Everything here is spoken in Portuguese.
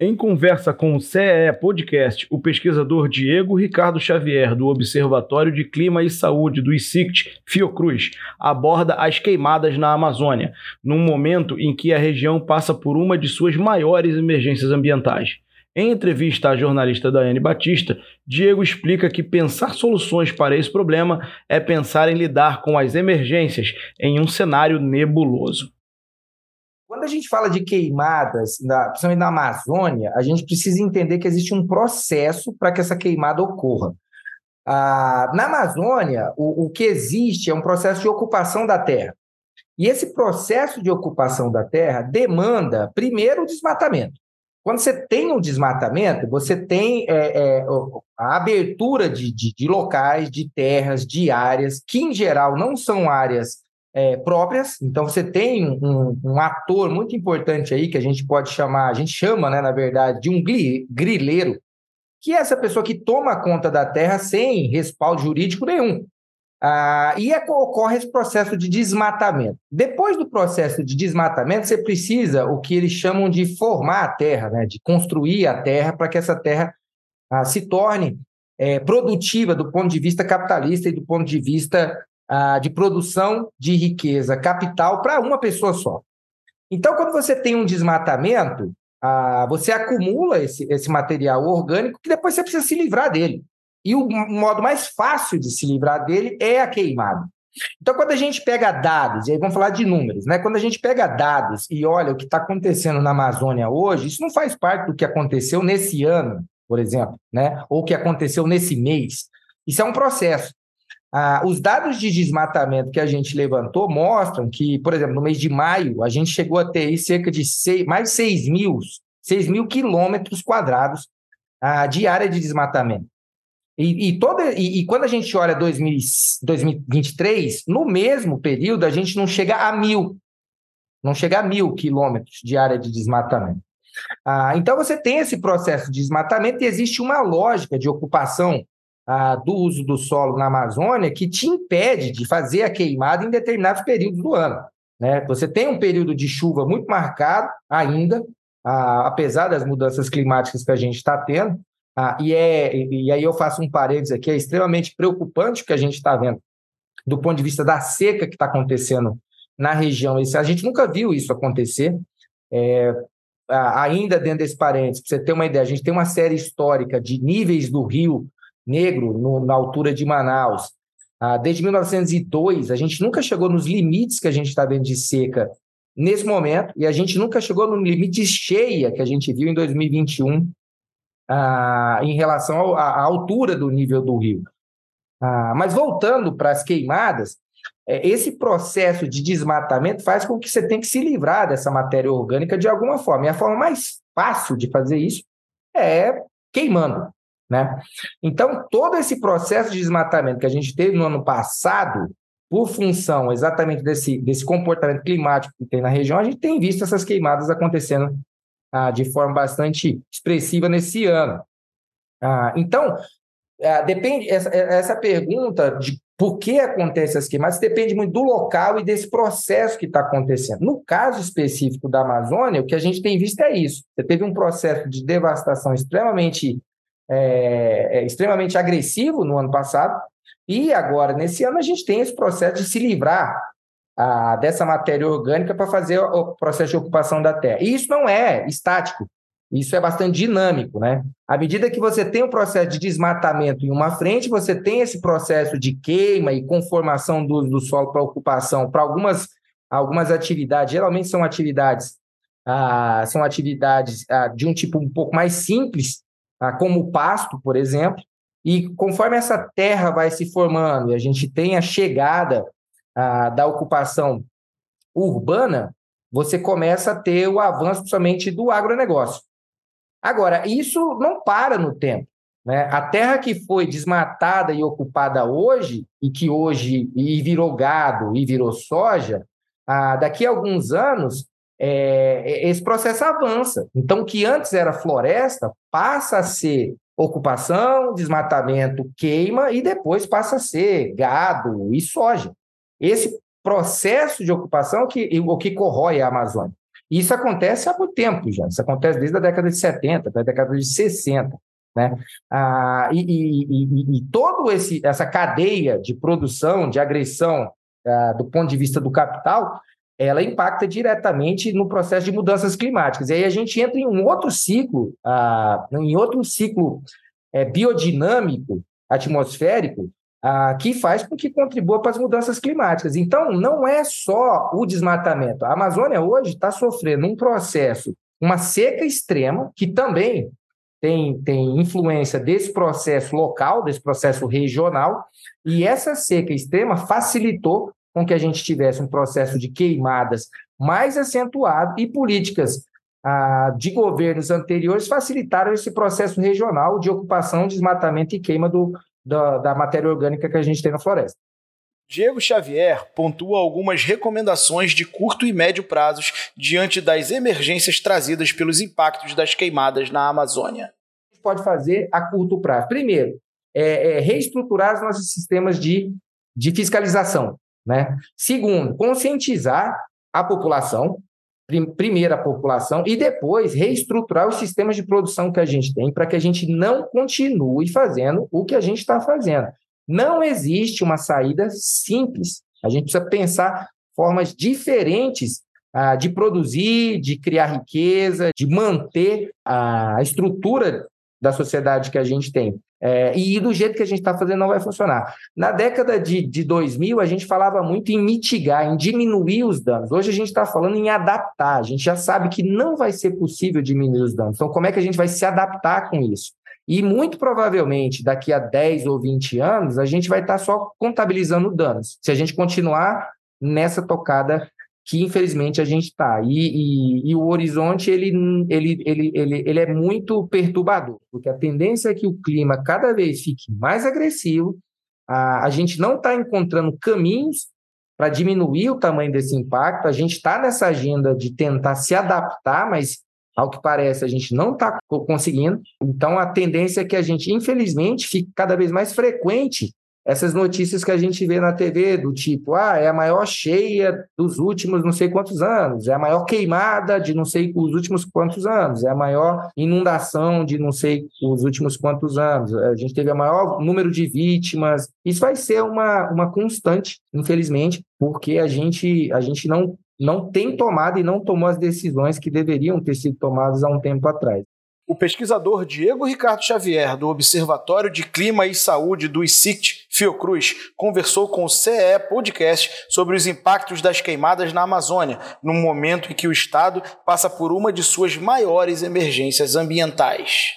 Em conversa com o CEE Podcast, o pesquisador Diego Ricardo Xavier, do Observatório de Clima e Saúde do ICICT Fiocruz, aborda as queimadas na Amazônia, num momento em que a região passa por uma de suas maiores emergências ambientais. Em entrevista à jornalista Daiane Batista, Diego explica que pensar soluções para esse problema é pensar em lidar com as emergências em um cenário nebuloso. A gente fala de queimadas, principalmente na Amazônia, a gente precisa entender que existe um processo para que essa queimada ocorra. Ah, na Amazônia, o, o que existe é um processo de ocupação da terra. E esse processo de ocupação da terra demanda, primeiro, o desmatamento. Quando você tem um desmatamento, você tem é, é, a abertura de, de, de, locais, de terras, de áreas, que em geral não são áreas é, próprias. Então, você tem um, um, ator muito importante aí, que a gente pode chamar, a gente chama, né, na verdade, de um grileiro, que é essa pessoa que toma conta da terra sem respaldo jurídico nenhum. Ah, e é, ocorre esse processo de desmatamento. Depois do processo de desmatamento, você precisa o que eles chamam de formar a terra, né, de construir a terra para que essa terra ah, se torne é, produtiva do ponto de vista capitalista e do ponto de vista ah, de produção de riqueza, capital para uma pessoa só. Então, quando você tem um desmatamento, ah, você acumula esse, esse material orgânico que depois você precisa se livrar dele. E o modo mais fácil de se livrar dele é a queimada. Então, quando a gente pega dados, e aí vamos falar de números, né? Quando a gente pega dados e olha o que está acontecendo na Amazônia hoje, isso não faz parte do que aconteceu nesse ano, por exemplo, né? Ou o que aconteceu nesse mês. Isso é um processo. Ah, os dados de desmatamento que a gente levantou mostram que, por exemplo, no mês de maio, a gente chegou a ter cerca de seis, mais de 6 mil, 6 mil quilômetros quadrados ah, de área de desmatamento. E, e, toda, e, e, quando a gente olha 2000, 2023, no mesmo período, a gente não chega a mil. Não chega a mil quilômetros de área de desmatamento. Ah, então, você tem esse processo de desmatamento e existe uma lógica de ocupação ah, do uso do solo na Amazônia que te impede de fazer a queimada em determinados períodos do ano. Né? Você tem um período de chuva muito marcado ainda, ah, apesar das mudanças climáticas que a gente está tendo, ah, e, é, e aí eu faço um parênteses aqui, é extremamente preocupante o que a gente está vendo do ponto de vista da seca que está acontecendo na região. a gente nunca viu isso acontecer. É, ainda dentro desse parênteses, para você ter uma ideia, a gente tem uma série histórica de níveis do rio negro no, na altura de Manaus. Ah, desde 1902, a gente nunca chegou nos limites que a gente está vendo de seca nesse momento, e a gente nunca chegou no limite cheia que a gente viu em 2021 ah, em relação à altura do nível do rio. Ah, mas voltando para as queimadas, é, esse processo de desmatamento faz com que você tenha que se livrar dessa matéria orgânica de alguma forma. E a forma mais fácil de fazer isso é queimando. Né? Então, todo esse processo de desmatamento que a gente teve no ano passado, por função exatamente desse, desse comportamento climático que tem na região, a gente tem visto essas queimadas acontecendo ah, de forma bastante expressiva nesse ano. Ah, então, ah, depende essa, essa pergunta de por que acontecem as queimadas depende muito do local e desse processo que está acontecendo. No caso específico da Amazônia, o que a gente tem visto é isso. Você teve um processo de devastação extremamente é, é, extremamente agressivo no ano passado, e agora, nesse ano, a gente tem esse processo de se livrar a, dessa matéria orgânica para fazer o processo de ocupação da terra. E isso não é estático, isso é bastante dinâmico, né? À medida que você tem o processo de desmatamento em uma frente, você tem esse processo de queima e conformação do, do solo para ocupação para algumas, algumas atividades, geralmente são atividades, ah, são atividades ah, de um tipo um pouco mais simples, como o pasto, por exemplo, e conforme essa terra vai se formando e a gente tem a chegada da ocupação urbana, você começa a ter o avanço somente do agronegócio. Agora, isso não para no tempo. Né? A terra que foi desmatada e ocupada hoje, e que hoje e virou gado e virou soja, ah, daqui a alguns anos é, esse processo avança. Então, o que antes era floresta passa a ser ocupação, desmatamento, queima e depois passa a ser gado e soja. Esse processo de ocupação que, o que corrói a Amazônia. Isso acontece há muito tempo já, isso acontece desde a década de 70, da década de 60. Né? Ah, e, e, e, e toda essa cadeia de produção, de agressão ah, do ponto de vista do capital, ela impacta diretamente no processo de mudanças climáticas. E aí a gente entra em um outro ciclo, em outro ciclo é, biodinâmico, atmosférico, que faz com que contribua para as mudanças climáticas. Então, não é só o desmatamento. A Amazônia hoje está sofrendo um processo, uma seca extrema, que também tem, tem influência desse processo local, desse processo regional, e essa seca extrema facilitou com que a gente tivesse um processo de queimadas mais acentuado e políticas ah, de governos anteriores facilitaram esse processo regional de ocupação, desmatamento e queima do, da, da matéria orgânica que a gente tem na floresta. Diego Xavier pontua algumas recomendações de curto e médio prazos diante das emergências trazidas pelos impactos das queimadas na Amazônia. A gente pode fazer a curto prazo. Primeiro, é, é reestruturar os nossos sistemas de, de fiscalização. Né? Segundo, conscientizar a população, primeiro a população, e depois reestruturar os sistemas de produção que a gente tem para que a gente não continue fazendo o que a gente está fazendo. Não existe uma saída simples. A gente precisa pensar formas diferentes ah, de produzir, de criar riqueza, de manter a estrutura da sociedade que a gente tem. É, e do jeito que a gente está fazendo não vai funcionar. Na década de, de 2000, a gente falava muito em mitigar, em diminuir os danos. Hoje a gente está falando em adaptar. A gente já sabe que não vai ser possível diminuir os danos. Então, como é que a gente vai se adaptar com isso? E muito provavelmente, daqui a 10 ou 20 anos, a gente vai estar só contabilizando danos. Se a gente continuar nessa tocada que infelizmente a gente está. E, e, e, o horizonte ele, ele, ele, ele, ele é muito perturbador, porque a tendência é que o clima cada vez fique mais agressivo, a, a gente não está encontrando caminhos para diminuir o tamanho desse impacto, a gente está nessa agenda de tentar se adaptar, mas ao que parece, a gente não está conseguindo. Então, a tendência é que a gente, infelizmente, fique cada vez mais frequente essas notícias que a gente vê na TV, do tipo, ah, é a maior cheia dos últimos não sei quantos anos, é a maior queimada de não sei os últimos quantos anos, é a maior inundação de não sei os últimos quantos anos, a gente teve o maior número de vítimas. Isso vai ser uma, uma constante, infelizmente, porque a gente, a gente não não tem tomado e não tomou as decisões que deveriam ter sido tomadas há um tempo atrás. O pesquisador Diego Ricardo Xavier, do Observatório de Clima e Saúde do ICICT Fiocruz, conversou com o CE Podcast sobre os impactos das queimadas na Amazônia, num momento em que o Estado passa por uma de suas maiores emergências ambientais.